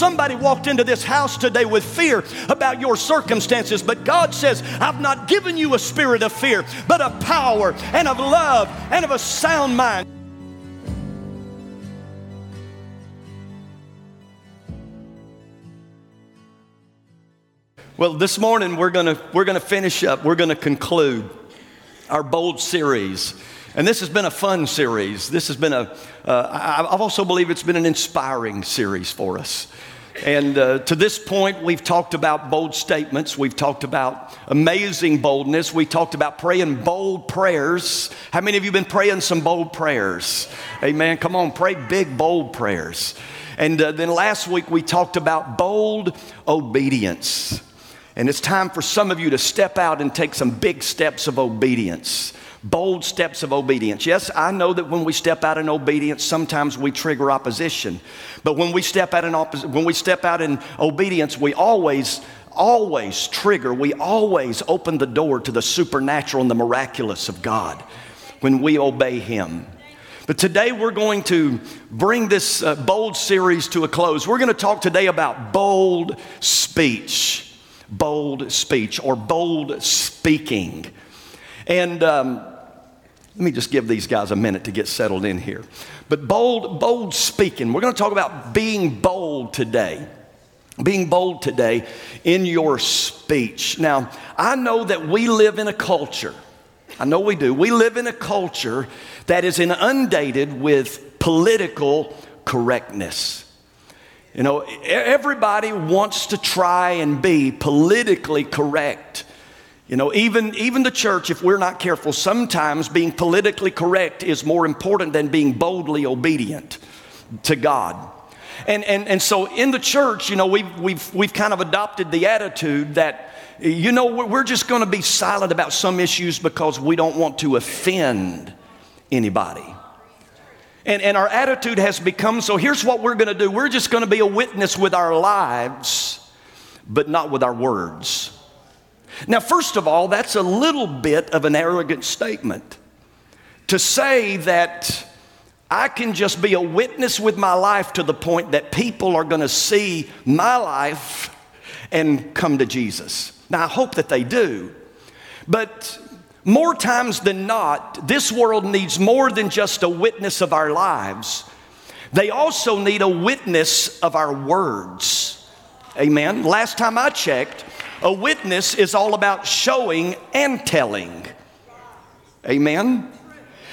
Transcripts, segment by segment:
somebody walked into this house today with fear about your circumstances, but God says, I've not given you a spirit of fear, but of power and of love and of a sound mind. Well, this morning we're going to we're going to finish up. We're going to conclude our bold series. And this has been a fun series. This has been a. Uh, I, I also believe it's been an inspiring series for us. And uh, to this point, we've talked about bold statements. We've talked about amazing boldness. We talked about praying bold prayers. How many of you been praying some bold prayers? Amen. Come on, pray big, bold prayers. And uh, then last week, we talked about bold obedience. And it's time for some of you to step out and take some big steps of obedience. Bold steps of obedience. Yes, I know that when we step out in obedience, sometimes we trigger opposition. But when we step out in oppos- when we step out in obedience, we always always trigger, we always open the door to the supernatural and the miraculous of God when we obey Him. But today we're going to bring this uh, bold series to a close. We're going to talk today about bold speech bold speech or bold speaking. And um, let me just give these guys a minute to get settled in here. But bold, bold speaking. We're going to talk about being bold today. Being bold today in your speech. Now, I know that we live in a culture. I know we do. We live in a culture that is inundated with political correctness. You know, everybody wants to try and be politically correct. You know, even, even the church, if we're not careful, sometimes being politically correct is more important than being boldly obedient to God. And, and, and so in the church, you know, we've, we've, we've kind of adopted the attitude that, you know, we're just going to be silent about some issues because we don't want to offend anybody. And, and our attitude has become so here's what we're going to do we're just going to be a witness with our lives, but not with our words. Now, first of all, that's a little bit of an arrogant statement to say that I can just be a witness with my life to the point that people are going to see my life and come to Jesus. Now, I hope that they do. But more times than not, this world needs more than just a witness of our lives. They also need a witness of our words. Amen. Last time I checked, a witness is all about showing and telling. Amen.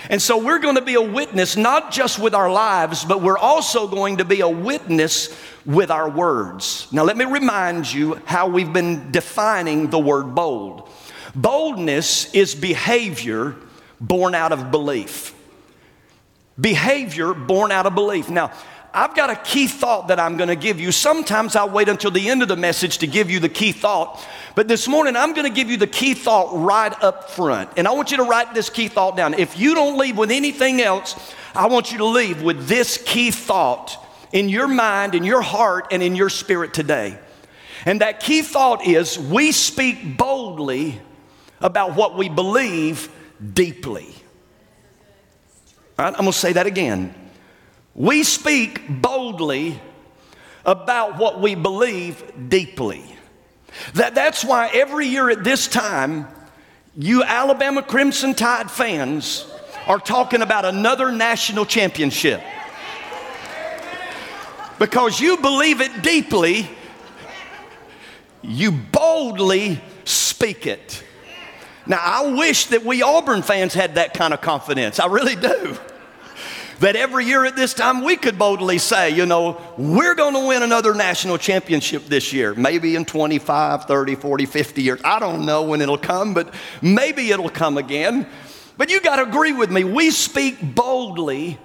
And so we're going to be a witness not just with our lives, but we're also going to be a witness with our words. Now, let me remind you how we've been defining the word bold. Boldness is behavior born out of belief. Behavior born out of belief. Now, I've got a key thought that I'm going to give you. Sometimes I'll wait until the end of the message to give you the key thought, but this morning I'm going to give you the key thought right up front. And I want you to write this key thought down. If you don't leave with anything else, I want you to leave with this key thought in your mind, in your heart, and in your spirit today. And that key thought is we speak boldly about what we believe deeply. I'm going to say that again. We speak boldly about what we believe deeply. That, that's why every year at this time, you Alabama Crimson Tide fans are talking about another national championship. Because you believe it deeply, you boldly speak it. Now, I wish that we Auburn fans had that kind of confidence. I really do. That every year at this time we could boldly say, you know, we're going to win another national championship this year. Maybe in 25, 30, 40, 50 years. I don't know when it'll come, but maybe it'll come again. But you got to agree with me. We speak boldly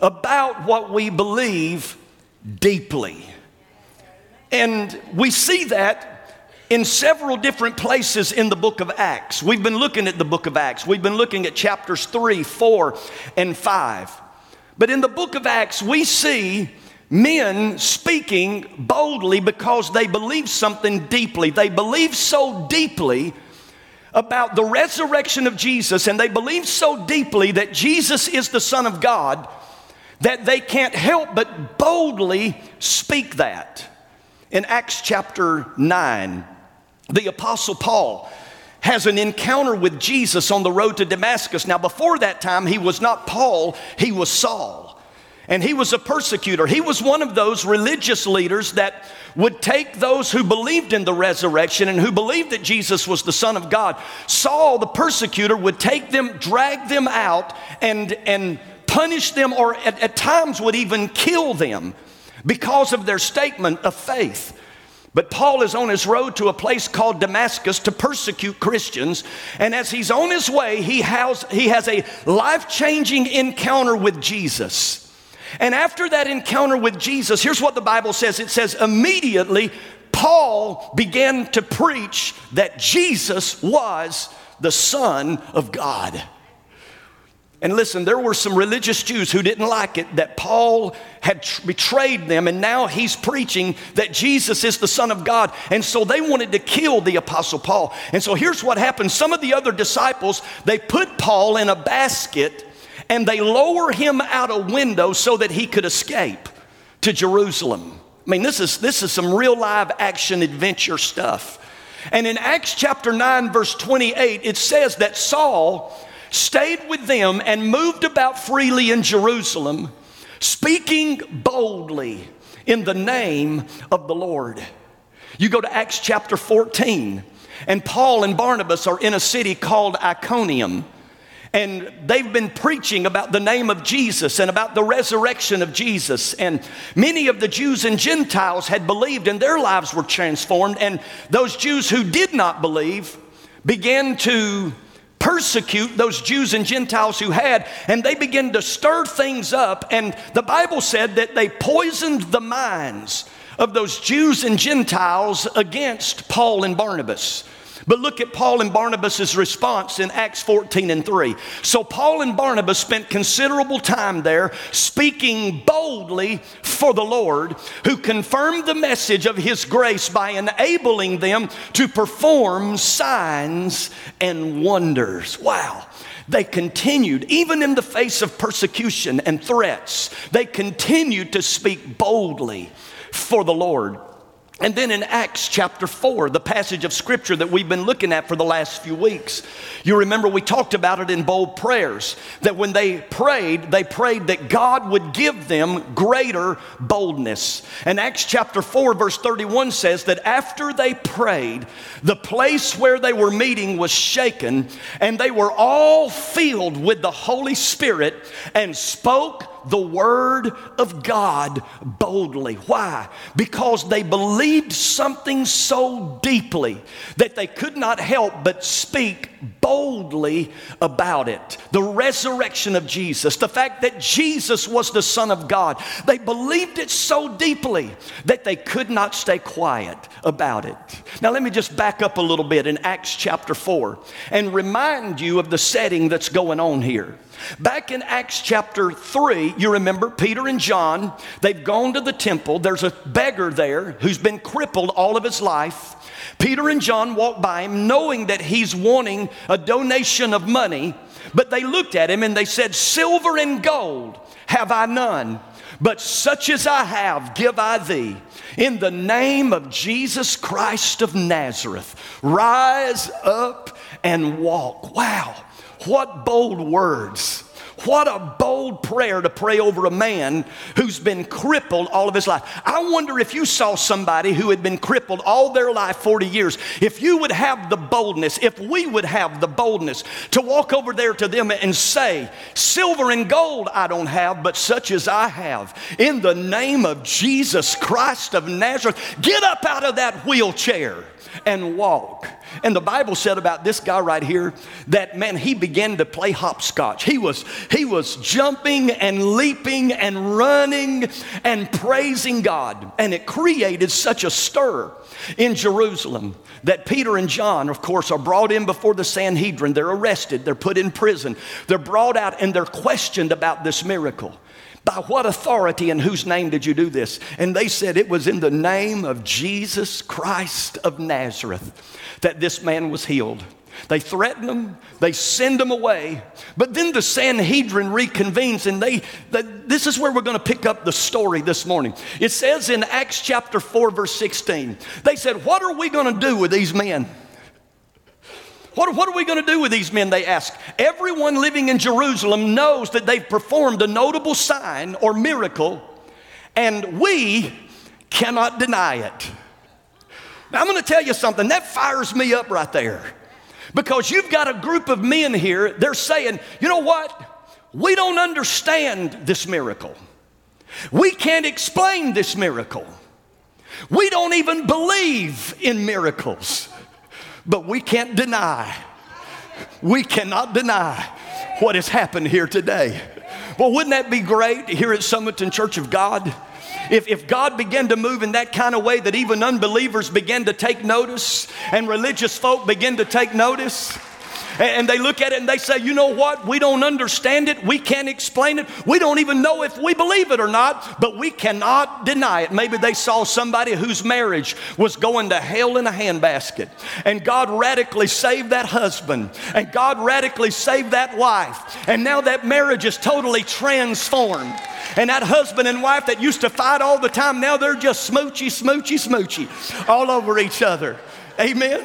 about what we believe deeply. And we see that in several different places in the book of Acts. We've been looking at the book of Acts. We've been looking at chapters 3, 4, and 5. But in the book of Acts, we see men speaking boldly because they believe something deeply. They believe so deeply about the resurrection of Jesus, and they believe so deeply that Jesus is the Son of God that they can't help but boldly speak that. in Acts chapter 9, the Apostle Paul has an encounter with Jesus on the road to Damascus. Now, before that time, he was not Paul, he was Saul. And he was a persecutor. He was one of those religious leaders that would take those who believed in the resurrection and who believed that Jesus was the Son of God. Saul, the persecutor, would take them, drag them out, and, and punish them, or at, at times would even kill them because of their statement of faith. But Paul is on his road to a place called Damascus to persecute Christians. And as he's on his way, he has, he has a life changing encounter with Jesus. And after that encounter with Jesus, here's what the Bible says it says, immediately Paul began to preach that Jesus was the Son of God. And listen, there were some religious Jews who didn't like it that Paul had betrayed them, and now he's preaching that Jesus is the Son of God. And so they wanted to kill the Apostle Paul. And so here's what happened some of the other disciples, they put Paul in a basket and they lower him out a window so that he could escape to Jerusalem. I mean, this is, this is some real live action adventure stuff. And in Acts chapter 9, verse 28, it says that Saul stayed with them and moved about freely in Jerusalem, speaking boldly in the name of the Lord. You go to Acts chapter 14, and Paul and Barnabas are in a city called Iconium. And they've been preaching about the name of Jesus and about the resurrection of Jesus. And many of the Jews and Gentiles had believed and their lives were transformed. And those Jews who did not believe began to persecute those Jews and Gentiles who had, and they began to stir things up. And the Bible said that they poisoned the minds of those Jews and Gentiles against Paul and Barnabas. But look at Paul and Barnabas' response in Acts 14 and 3. So Paul and Barnabas spent considerable time there speaking boldly for the Lord, who confirmed the message of his grace by enabling them to perform signs and wonders. Wow. They continued, even in the face of persecution and threats, they continued to speak boldly for the Lord. And then in Acts chapter 4, the passage of scripture that we've been looking at for the last few weeks, you remember we talked about it in bold prayers that when they prayed, they prayed that God would give them greater boldness. And Acts chapter 4, verse 31 says that after they prayed, the place where they were meeting was shaken, and they were all filled with the Holy Spirit and spoke the word of God boldly. Why? Because they believed something so deeply that they could not help but speak boldly about it. The resurrection of Jesus, the fact that Jesus was the Son of God. They believed it so deeply that they could not stay quiet about it. Now, let me just back up a little bit in Acts chapter 4 and remind you of the setting that's going on here. Back in Acts chapter 3, you remember Peter and John, they've gone to the temple. There's a beggar there who's been crippled all of his life. Peter and John walk by him knowing that he's wanting a donation of money, but they looked at him and they said, Silver and gold have I none, but such as I have give I thee. In the name of Jesus Christ of Nazareth, rise up and walk. Wow. What bold words. What a bold prayer to pray over a man who's been crippled all of his life. I wonder if you saw somebody who had been crippled all their life 40 years, if you would have the boldness, if we would have the boldness to walk over there to them and say, Silver and gold I don't have, but such as I have. In the name of Jesus Christ of Nazareth, get up out of that wheelchair and walk. And the Bible said about this guy right here that man, he began to play hopscotch. He was he was jumping and leaping and running and praising God. And it created such a stir in Jerusalem that Peter and John, of course, are brought in before the Sanhedrin. They're arrested, they're put in prison, they're brought out, and they're questioned about this miracle. By what authority and whose name did you do this? And they said it was in the name of Jesus Christ of Nazareth that this man was healed. They threaten them, they send them away. But then the Sanhedrin reconvenes, and they, they this is where we're going to pick up the story this morning. It says in Acts chapter 4, verse 16, they said, What are we going to do with these men? What, what are we going to do with these men? They ask. Everyone living in Jerusalem knows that they've performed a notable sign or miracle, and we cannot deny it. I'm going to tell you something that fires me up right there. Because you've got a group of men here, they're saying, you know what? We don't understand this miracle. We can't explain this miracle. We don't even believe in miracles. But we can't deny, we cannot deny what has happened here today. Well, wouldn't that be great here at Summerton Church of God? If, if God began to move in that kind of way that even unbelievers began to take notice and religious folk begin to take notice, and they look at it and they say, you know what? We don't understand it. We can't explain it. We don't even know if we believe it or not, but we cannot deny it. Maybe they saw somebody whose marriage was going to hell in a handbasket, and God radically saved that husband, and God radically saved that wife, and now that marriage is totally transformed. And that husband and wife that used to fight all the time, now they're just smoochy, smoochy, smoochy all over each other. Amen.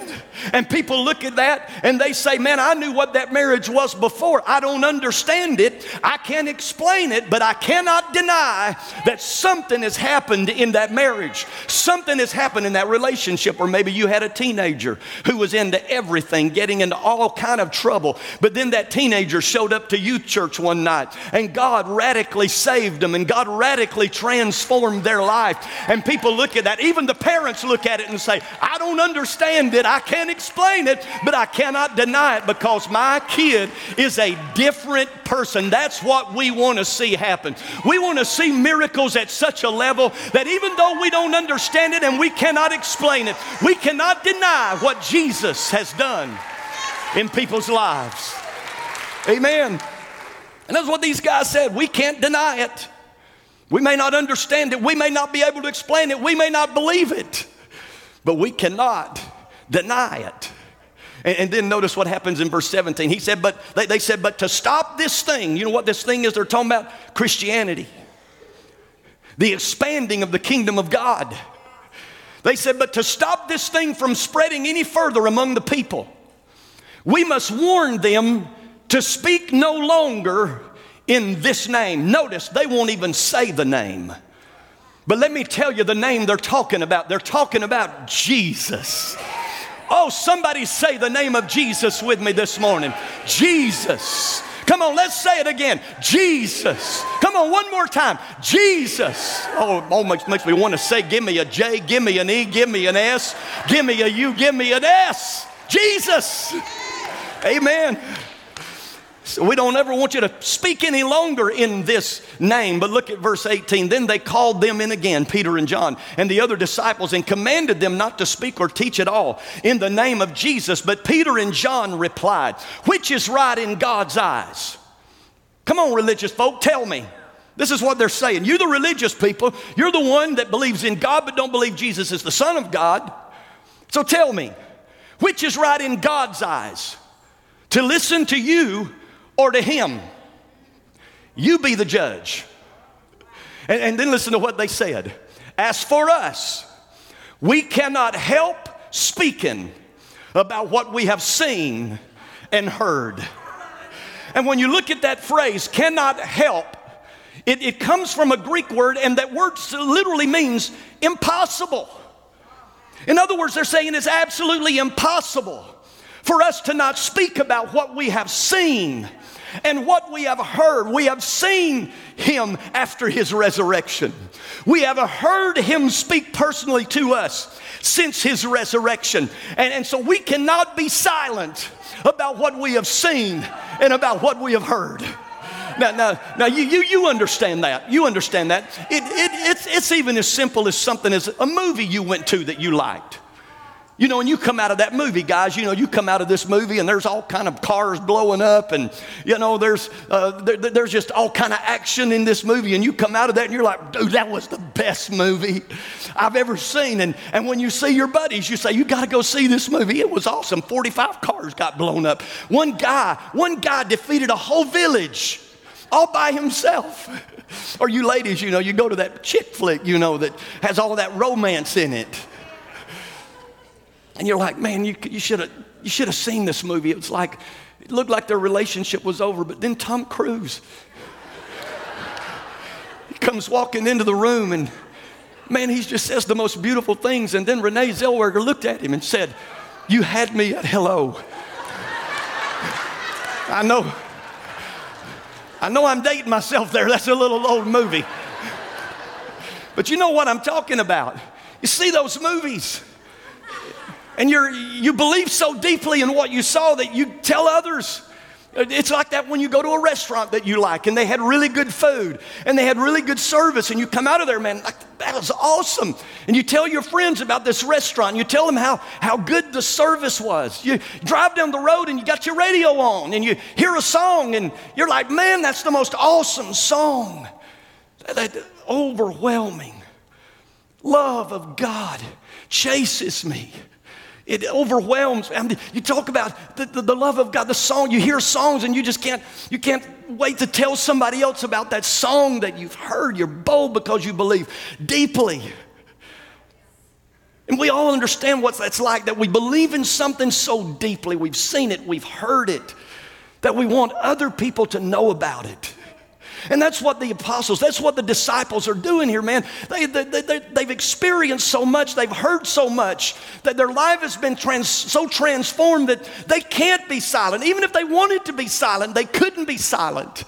And people look at that and they say, Man, I knew what that marriage was before. I don't understand it. I can't explain it, but I cannot deny that something has happened in that marriage. Something has happened in that relationship. Or maybe you had a teenager who was into everything, getting into all kind of trouble. But then that teenager showed up to youth church one night and God radically saved them and God radically transformed their life. And people look at that. Even the parents look at it and say, I don't understand understand it, I can't explain it, but I cannot deny it because my kid is a different person. That's what we want to see happen. We want to see miracles at such a level that even though we don't understand it and we cannot explain it, we cannot deny what Jesus has done in people's lives. Amen. And that's what these guys said. We can't deny it. We may not understand it. We may not be able to explain it. We may not believe it. But we cannot deny it. And, and, then notice what happens in verse 17. He said, but they, they said, but to stop this thing, you know what this thing is they're talking about? Christianity. The expanding of the kingdom of God. They said, but to stop this thing from spreading any further among the people, we must warn them to speak no longer in this name. Notice they won't even say the name. But let me tell you the name they're talking about. They're talking about Jesus. Oh, somebody say the name of Jesus with me this morning. Jesus. Come on, let's say it again. Jesus. Come on, one more time. Jesus. Oh, oh it almost makes me want to say, give me a J, give me an E, give me an S, give me a U, give me an S. Jesus. Amen. We don't ever want you to speak any longer in this name. But look at verse 18. Then they called them in again, Peter and John, and the other disciples, and commanded them not to speak or teach at all in the name of Jesus. But Peter and John replied, Which is right in God's eyes? Come on, religious folk, tell me. This is what they're saying. You, the religious people, you're the one that believes in God but don't believe Jesus is the Son of God. So tell me, which is right in God's eyes? To listen to you or to him? You be the judge. And, and, then listen to what they said. As for us, we cannot help speaking about what we have seen and heard. And when you look at that phrase, cannot help, it, it comes from a Greek word, and that word literally means impossible. In other words, they're saying it's absolutely impossible for us to not speak about what we have seen and what we have heard. We have seen him after his resurrection. We have heard him speak personally to us since his resurrection. And, and so we cannot be silent about what we have seen and about what we have heard. Now, now, now you, you, you understand that. You understand that. It, it, it's, it's even as simple as something as a movie you went to that you liked. You know, and you come out of that movie, guys, you know, you come out of this movie and there's all kind of cars blowing up and, you know, there's, uh, there, there's just all kind of action in this movie. And you come out of that and you're like, dude, that was the best movie I've ever seen. And, and when you see your buddies, you say, you got to go see this movie. It was awesome. 45 cars got blown up. One guy, one guy defeated a whole village all by himself. Or you ladies, you know, you go to that chick flick, you know, that has all that romance in it. And you're like, man, you, you should have you should have seen this movie. It was like, it looked like their relationship was over, but then Tom Cruise. he comes walking into the room and man, he just says the most beautiful things. And then Renee Zellweger looked at him and said, You had me at hello. I know. I know I'm dating myself there. That's a little old movie. But you know what I'm talking about. You see those movies and you're, you believe so deeply in what you saw that you tell others. It's like that when you go to a restaurant that you like and they had really good food and they had really good service and you come out of there, man, like, that was awesome. And you tell your friends about this restaurant. And you tell them how, how good the service was. You drive down the road and you got your radio on and you hear a song and you're like, man, that's the most awesome song. That, that overwhelming love of God chases me. It overwhelms. You talk about the, the, the, love of God, the song, you hear songs and you just can't, you can't wait to tell somebody else about that song that you've heard. You're bold because you believe deeply. And we all understand what that's like that we believe in something so deeply. We've seen it, we've heard it, that we want other people to know about it. And that's what the apostles, that's what the disciples are doing here, man. They, they, they, they've experienced so much, they've heard so much, that their life has been trans, so transformed that they can't be silent. Even if they wanted to be silent, they couldn't be silent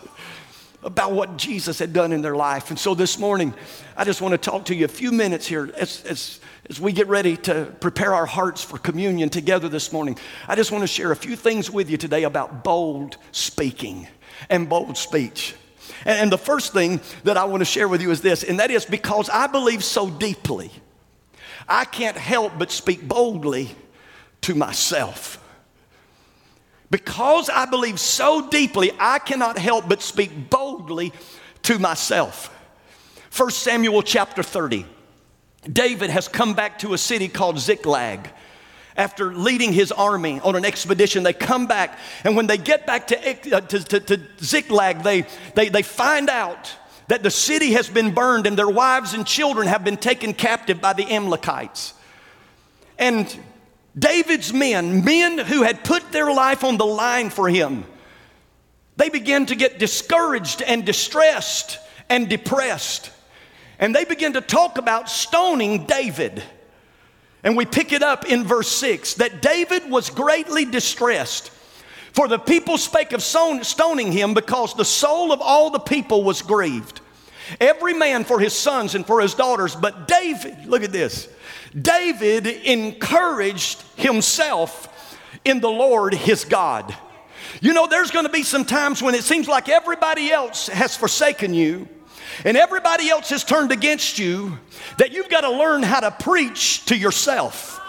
about what Jesus had done in their life. And so this morning, I just want to talk to you a few minutes here as, as, as we get ready to prepare our hearts for communion together this morning. I just want to share a few things with you today about bold speaking and bold speech. And the first thing that I want to share with you is this, and that is because I believe so deeply, I can't help but speak boldly to myself. Because I believe so deeply, I cannot help but speak boldly to myself. 1 Samuel chapter 30. David has come back to a city called Ziklag after leading his army on an expedition. They come back, and when they get back to, uh, to, to, to Ziklag, they, they, they find out that the city has been burned and their wives and children have been taken captive by the Amalekites. And David's men, men who had put their life on the line for him, they began to get discouraged and distressed and depressed. And they began to talk about stoning David. And we pick it up in verse 6 that David was greatly distressed. For the people spake of stoning him because the soul of all the people was grieved. Every man for his sons and for his daughters. But David, look at this David encouraged himself in the Lord his God. You know, there's going to be some times when it seems like everybody else has forsaken you and everybody else has turned against you, that you've got to learn how to preach to yourself.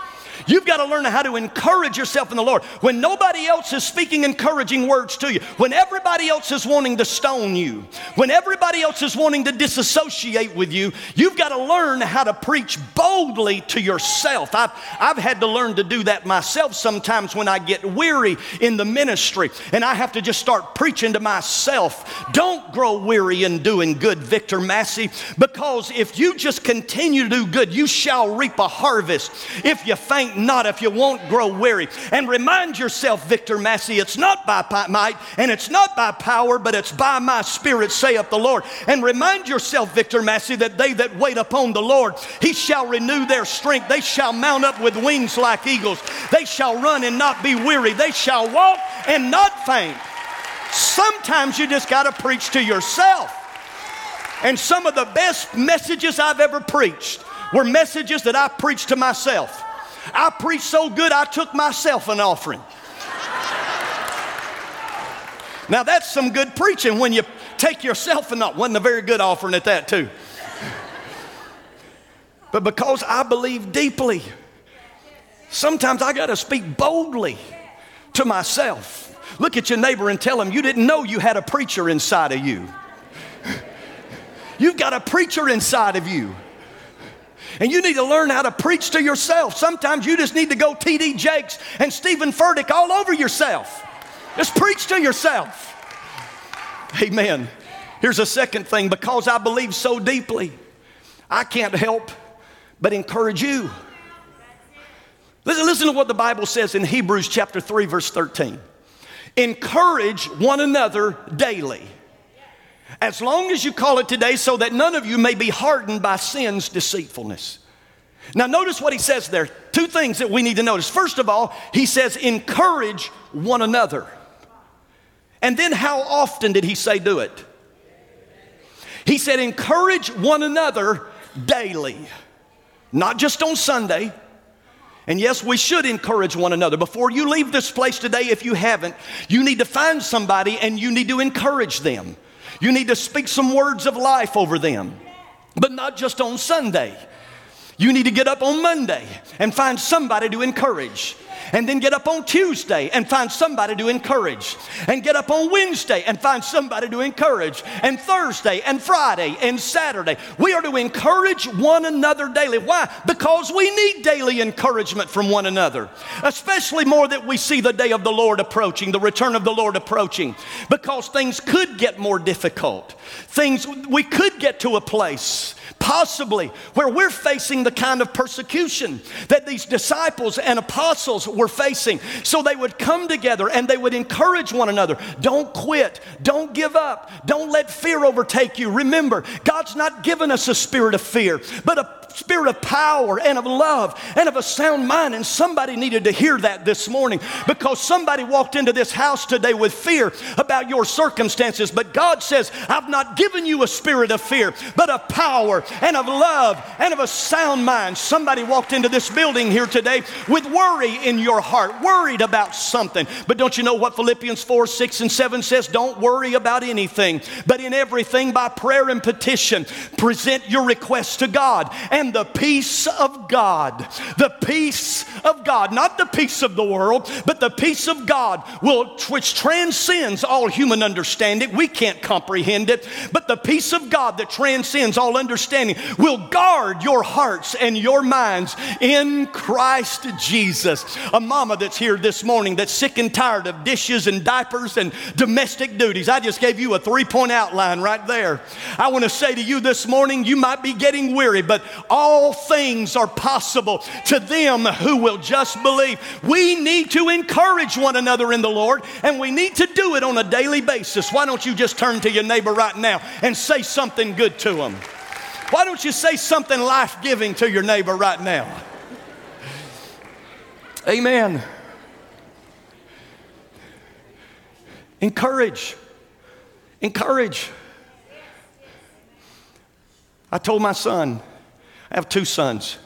You've got to learn how to encourage yourself in the Lord. When nobody else is speaking encouraging words to you, when everybody else is wanting to stone you, when everybody else is wanting to disassociate with you, you've got to learn how to preach boldly to yourself. I've, I've had to learn to do that myself sometimes when I get weary in the ministry and I have to just start preaching to myself. Don't grow weary in doing good, Victor Massey, because if you just continue to do good, you shall reap a harvest. If you faint not if you won't grow weary. And remind yourself, Victor Massey, it's not by might and it's not by power, but it's by my spirit, saith the Lord. And remind yourself, Victor Massey, that they that wait upon the Lord, he shall renew their strength. They shall mount up with wings like eagles. They shall run and not be weary. They shall walk and not faint. Sometimes you just got to preach to yourself. And some of the best messages I've ever preached were messages that I preached to myself. I preached so good I took myself an offering. Now that's some good preaching when you take yourself and not wasn't a very good offering at that too. But because I believe deeply Sometimes I got to speak boldly to myself. Look at your neighbor and tell him you didn't know you had a preacher inside of you. You've got a preacher inside of you. And you need to learn how to preach to yourself. Sometimes you just need to go TD Jakes and Steven Furtick all over yourself. Just preach to yourself. Amen. Here's a second thing because I believe so deeply, I can't help but encourage you. Listen, listen to what the Bible says in Hebrews chapter 3, verse 13. Encourage one another daily. As long as you call it today, so that none of you may be hardened by sin's deceitfulness. Now, notice what he says there. Two things that we need to notice. First of all, he says, encourage one another. And then, how often did he say do it? He said, encourage one another daily, not just on Sunday. And yes, we should encourage one another. Before you leave this place today, if you haven't, you need to find somebody and you need to encourage them. You need to speak some words of life over them, but not just on Sunday. You need to get up on Monday and find somebody to encourage and then get up on Tuesday and find somebody to encourage, and get up on Wednesday and find somebody to encourage, and Thursday and Friday and Saturday. We are to encourage one another daily. Why? Because we need daily encouragement from one another, especially more that we see the day of the Lord approaching, the return of the Lord approaching, because things could get more difficult. Things, we could get to a place possibly where we're facing the kind of persecution that these disciples and apostles were facing. So they would come together and they would encourage one another. Don't quit. Don't give up. Don't let fear overtake you. Remember, God's not given us a spirit of fear, but a spirit of power and of love and of a sound mind. And somebody needed to hear that this morning because somebody walked into this house today with fear about your circumstances. But God says, I've not given you a spirit of fear, but of power and of love and of a sound mind. Somebody walked into this building here today with worry in your heart, worried about something. But don't you know what Philippians 4 6 and 7 says? Don't worry about anything, but in everything by prayer and petition, present your requests to God. And the peace of God, the peace of God, not the peace of the world, but the peace of God will, which transcends all human understanding. We can't comprehend it, but the peace of God that transcends all understanding will guard your hearts and your minds in Christ Jesus. A mama that's here this morning that's sick and tired of dishes and diapers and domestic duties. I just gave you a three point outline right there. I want to say to you this morning, you might be getting weary, but all things are possible to them who will just believe. We need to encourage one another in the Lord, and we need to do it on a daily basis. Why don't you just turn to your neighbor right now and say something good to them? Why don't you say something life giving to your neighbor right now? Amen. Encourage. Encourage. I told my son, I have two sons,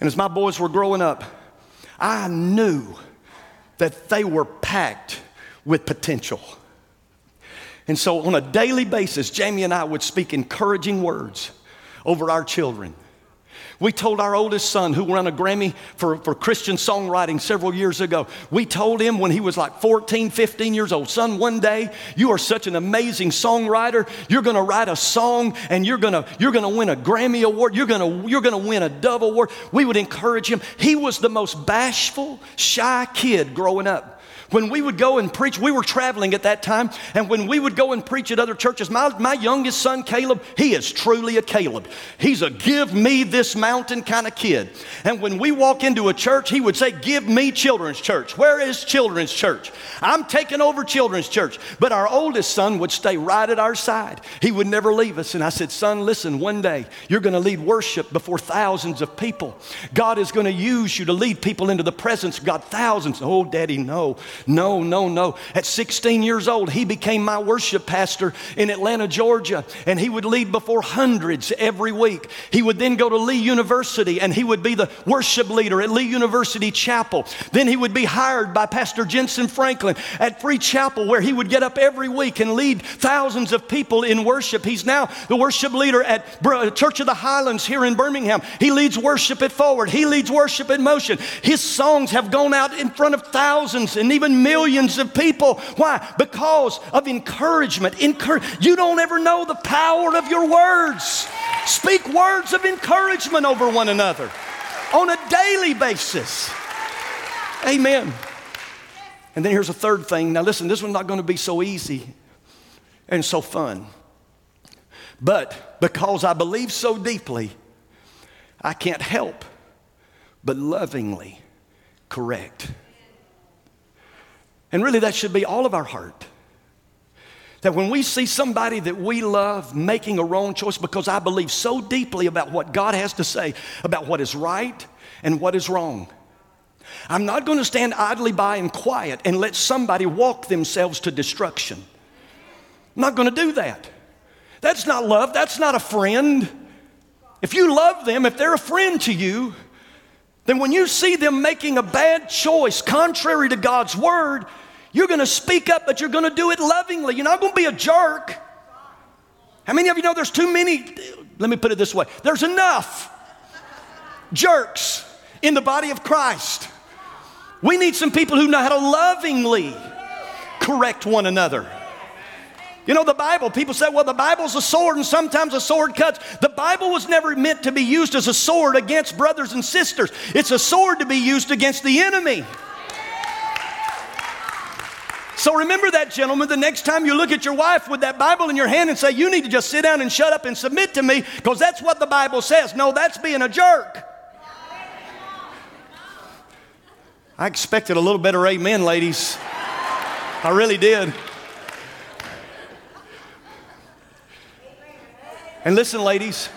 and as my boys were growing up, I knew that they were packed with potential. And so, on a daily basis, Jamie and I would speak encouraging words over our children. We told our oldest son, who won a Grammy for, for Christian songwriting several years ago, we told him when he was like 14, 15 years old, son, one day you are such an amazing songwriter. You're going to write a song and you're going to you're going to win a Grammy award. You're going to you're going to win a Dove award. We would encourage him. He was the most bashful, shy kid growing up. When we would go and preach, we were traveling at that time, and when we would go and preach at other churches, my, my youngest son, Caleb, he is truly a Caleb. He's a give me this mountain kind of kid. And when we walk into a church, he would say, Give me children's church. Where is children's church? I'm taking over children's church. But our oldest son would stay right at our side. He would never leave us. And I said, Son, listen, one day you're going to lead worship before thousands of people. God is going to use you to lead people into the presence of God. Thousands. Oh, Daddy, no. No, no, no. At 16 years old, he became my worship pastor in Atlanta, Georgia, and he would lead before hundreds every week. He would then go to Lee University and he would be the worship leader at Lee University Chapel. Then he would be hired by Pastor Jentezen Franklin at Free Chapel, where he would get up every week and lead thousands of people in worship. He's now the worship leader at Church of the Highlands here in Birmingham. He leads worship at Forward, he leads worship at Motion. His songs have gone out in front of thousands and even millions of people. Why? Because of encouragement. Encour- you don't ever know the power of your words. Speak words of encouragement over one another on a daily basis. Amen. And then here's a third thing. Now, listen, this one's not going to be so easy and so fun. But because I believe so deeply, I can't help but lovingly correct. And really, that should be all of our heart. That when we see somebody that we love making a wrong choice, because I believe so deeply about what God has to say about what is right and what is wrong, I'm not going to stand idly by and quiet and let somebody walk themselves to destruction. I'm not going to do that. That's not love, that's not a friend. If you love them, if they're a friend to you, then when you see them making a bad choice contrary to God's word, you're going to speak up, but you're going to do it lovingly. You're not going to be a jerk. How many of you know there's too many? Let me put it this way there's enough jerks in the body of Christ. We need some people who know how to lovingly correct one another. You know, the Bible, people say, well, the Bible's a sword and sometimes a sword cuts. The Bible was never meant to be used as a sword against brothers and sisters, it's a sword to be used against the enemy. So remember that, gentlemen, the next time you look at your wife with that Bible in your hand and say, You need to just sit down and shut up and submit to me, because that's what the Bible says. No, that's being a jerk. I expected a little better amen, ladies. I really did. And listen, ladies,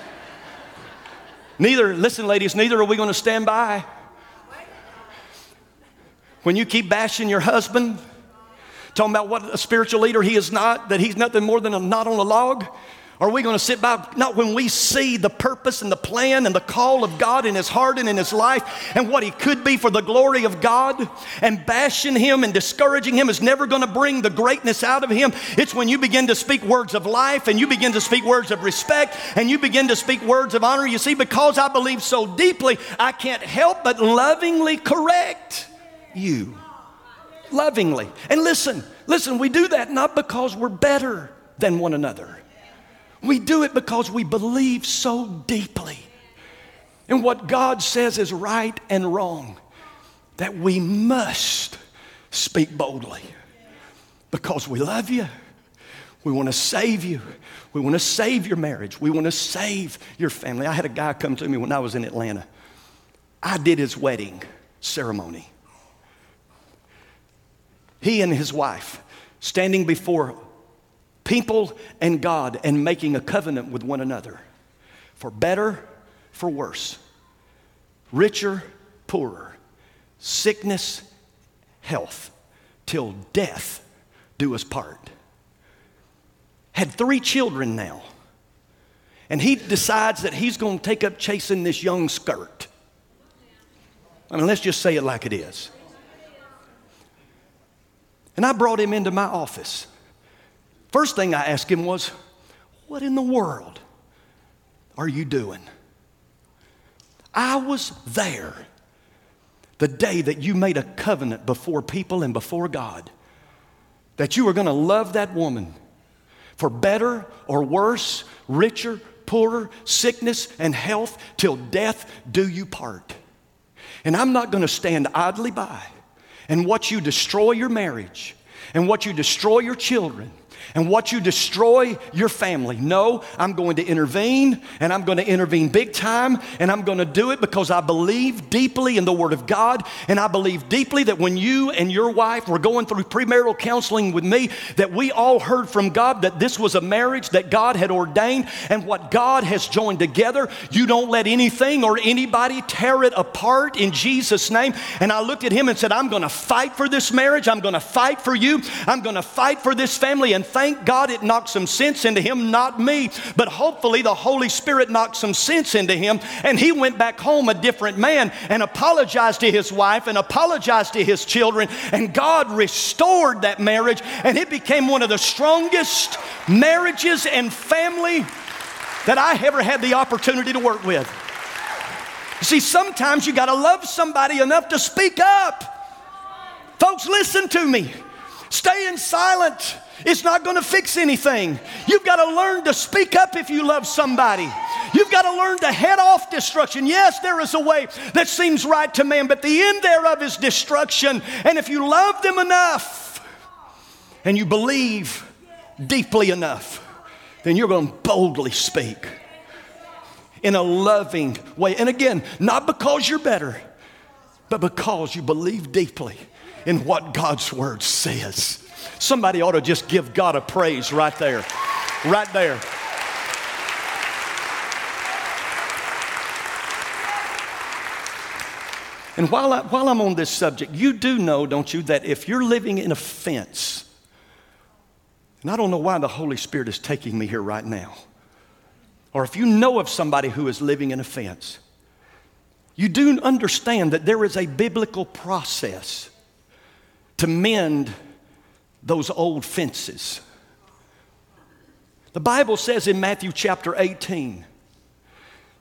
neither, listen, ladies, neither are we going to stand by. When you keep bashing your husband, talking about what a spiritual leader he is not, that he's nothing more than a knot on a log, are we going to sit by? Not when we see the purpose and the plan and the call of God in his heart and in his life and what he could be for the glory of God and bashing him and discouraging him is never going to bring the greatness out of him. It's when you begin to speak words of life and you begin to speak words of respect and you begin to speak words of honor. You see, because I believe so deeply, I can't help but lovingly correct you. Lovingly. And listen, listen, we do that not because we're better than one another. We do it because we believe so deeply in what God says is right and wrong that we must speak boldly because we love you. We want to save you. We want to save your marriage. We want to save your family. I had a guy come to me when I was in Atlanta. I did his wedding ceremony. He and his wife standing before people and God and making a covenant with one another for better, for worse, richer, poorer, sickness, health, till death do us part. Had three children now. And he decides that he's going to take up chasing this young skirt. I mean, let's just say it like it is. And I brought him into my office. First thing I asked him was, What in the world are you doing? I was there the day that you made a covenant before people and before God that you were going to love that woman for better or worse, richer, poorer, sickness and health till death do you part. And I'm not going to stand idly by and watch you destroy your marriage and watch you destroy your children and what you destroy your family. No, I'm going to intervene and I'm going to intervene big time and I'm going to do it because I believe deeply in the Word of God and I believe deeply that when you and your wife were going through premarital counseling with me, that we all heard from God that this was a marriage that God had ordained and what God has joined together, you don't let anything or anybody tear it apart in Jesus' name. And I looked at him and said, I'm going to fight for this marriage. I'm going to fight for you. I'm going to fight for this family and thank God it knocked some sense into him, not me. But hopefully the Holy Spirit knocked some sense into him, and he went back home a different man and apologized to his wife and apologized to his children. And God restored that marriage, and it became one of the strongest marriages and family that I ever had the opportunity to work with. See, sometimes you got to love somebody enough to speak up. Folks, listen to me. Staying silent it's not going to fix anything. You've got to learn to speak up if you love somebody. You've got to learn to head off destruction. Yes, there is a way that seems right to man, but the end thereof is destruction. And if you love them enough and you believe deeply enough, then you're going to boldly speak in a loving way. And again, not because you're better, but because you believe deeply in what God's word says. Somebody ought to just give God a praise right there. Right there. And while, I, while I'm on this subject, you do know, don't you, that if you're living in offense, and I don't know why the Holy Spirit is taking me here right now, or if you know of somebody who is living in offense, you do understand that there is a biblical process to mend those old fences. The Bible says in Matthew chapter 18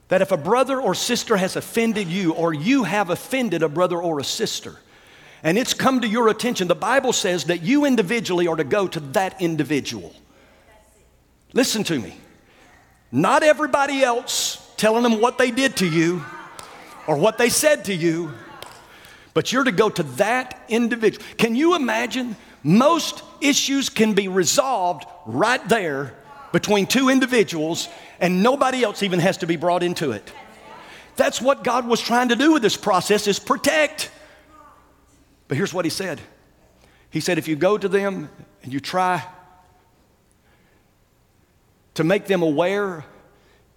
that if a brother or sister has offended you, or you have offended a brother or a sister, and it's come to your attention, the Bible says that you individually are to go to that individual. Listen to me. Not everybody else telling them what they did to you or what they said to you, but you're to go to that individual. Can you imagine most issues can be resolved right there between two individuals, and nobody else even has to be brought into it. That's what God was trying to do with this process is protect. But here's what he said. He said if you go to them and you try to make them aware,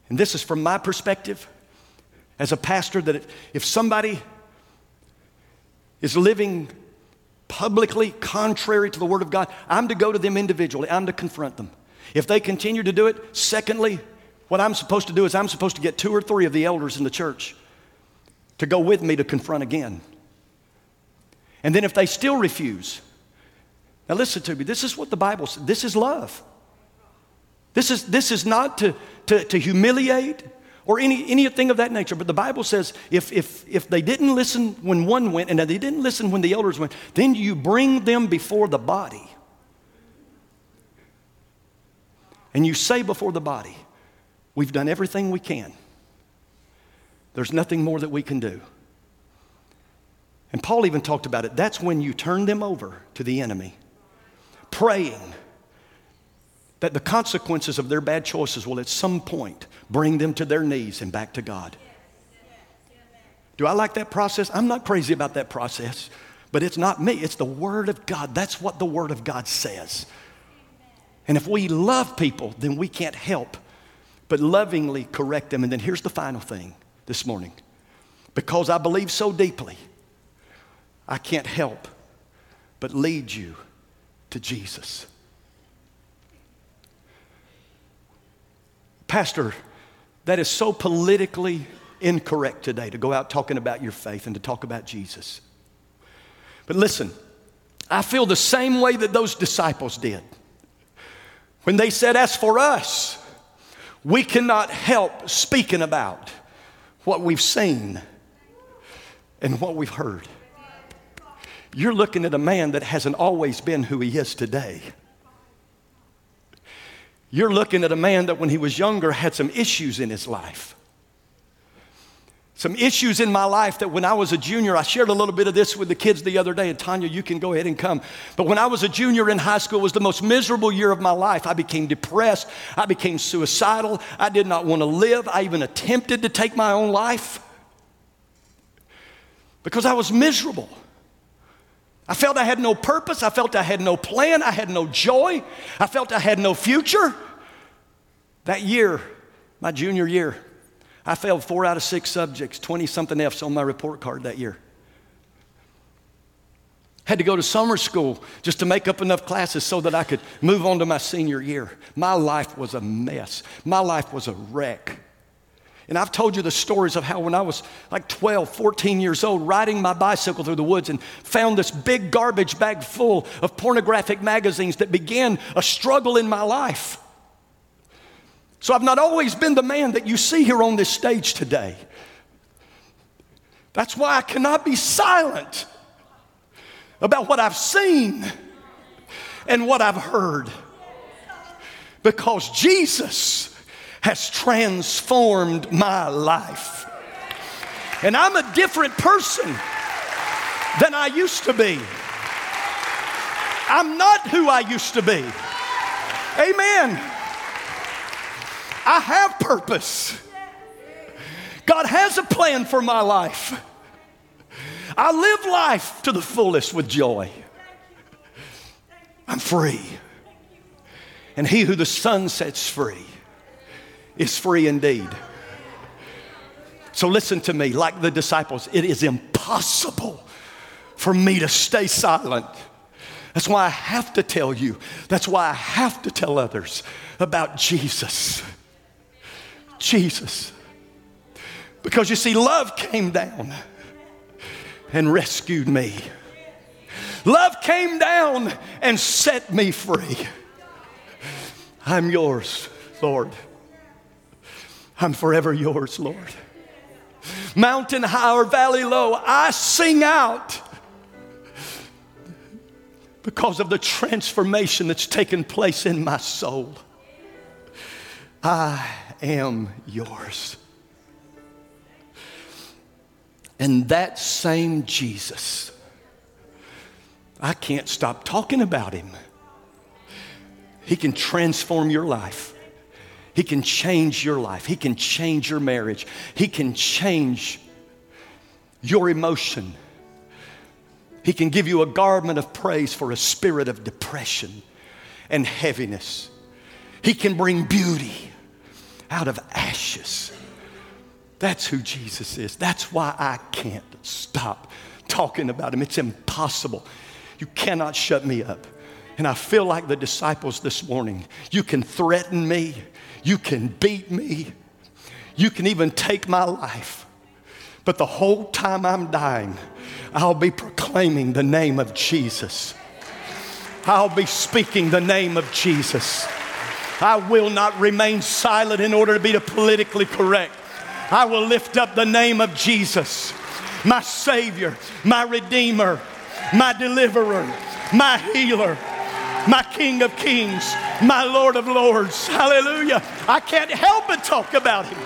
and this is from my perspective as a pastor, that if somebody is living publicly contrary to the Word of God, I'm to go to them individually, I'm to confront them. If they continue to do it, secondly, what I'm supposed to do is I'm supposed to get two or three of the elders in the church to go with me to confront again. And then if they still refuse, now listen to me, this is what the Bible says this is love. This is, this is not to, to, to humiliate, or any, anything of that nature. But the Bible says if, if, if they didn't listen when one went and they didn't listen when the elders went, then you bring them before the body. And you say before the body, We've done everything we can. There's nothing more that we can do. And Paul even talked about it. That's when you turn them over to the enemy, praying that the consequences of their bad choices will at some point bring them to their knees and back to God. Do I like that process? I'm not crazy about that process, but it's not me, it's the Word of God. That's what the Word of God says. And if we love people, then we can't help but lovingly correct them. And then here's the final thing this morning because I believe so deeply, I can't help but lead you to Jesus. Pastor, that is so politically incorrect today to go out talking about your faith and to talk about Jesus. But listen, I feel the same way that those disciples did. When they said, As for us, we cannot help speaking about what we've seen and what we've heard. You're looking at a man that hasn't always been who he is today. You're looking at a man that when he was younger had some issues in his life. some issues in my life that when I was a junior, I shared a little bit of this with the kids the other day, and Tanya, you can go ahead and come. But when I was a junior in high school, it was the most miserable year of my life. I became depressed, I became suicidal, I did not want to live, I even attempted to take my own life because I was miserable. I felt I had no purpose, I felt I had no plan, I had no joy, I felt I had no future. That year, my junior year, I failed four out of six subjects, 20 something F's on my report card that year. Had to go to summer school just to make up enough classes so that I could move on to my senior year. My life was a mess. My life was a wreck. And I've told you the stories of how when I was like 12, 14 years old, riding my bicycle through the woods and found this big garbage bag full of pornographic magazines that began a struggle in my life. So I've not always been the man that you see here on this stage today. That's why I cannot be silent about what I've seen and what I've heard. Because Jesus has transformed my life. And I'm a different person than I used to be. I'm not who I used to be. Amen. I have purpose. God has a plan for my life. I live life to the fullest with joy. I'm free. And he who the Son sets free is free indeed. So listen to me, like the disciples, it is impossible for me to stay silent. That's why I have to tell you. That's why I have to tell others about Jesus. Jesus. Because you see, love came down and rescued me. Love came down and set me free. I'm yours, Lord. I'm forever yours, Lord. Mountain high or valley low, I sing out because of the transformation that's taken place in my soul. I am yours. And that same Jesus, I can't stop talking about him. He can transform your life. He can change your life. He can change your marriage. He can change your emotion. He can give you a garment of praise for a spirit of depression and heaviness. He can bring beauty out of ashes. That's who Jesus is. That's why I can't stop talking about him. It's impossible. You cannot shut me up. And I feel like the disciples this morning. You can threaten me, you can beat me, you can even take my life. But the whole time I'm dying, I'll be proclaiming the name of Jesus. I'll be speaking the name of Jesus. I will not remain silent in order to be politically correct. I will lift up the name of Jesus, my Savior, my Redeemer, my Deliverer, my Healer, my King of Kings, my Lord of Lords. Hallelujah. I can't help but talk about Him.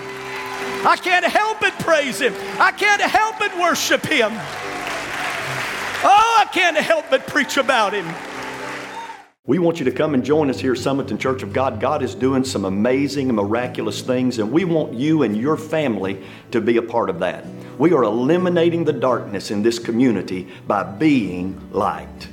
I can't help but praise Him. I can't help but worship Him. Oh, I can't help but preach about Him. We want you to come and join us here, Sumiton Church of God. God is doing some amazing and miraculous things, and we want you and your family to be a part of that. We are eliminating the darkness in this community by being light.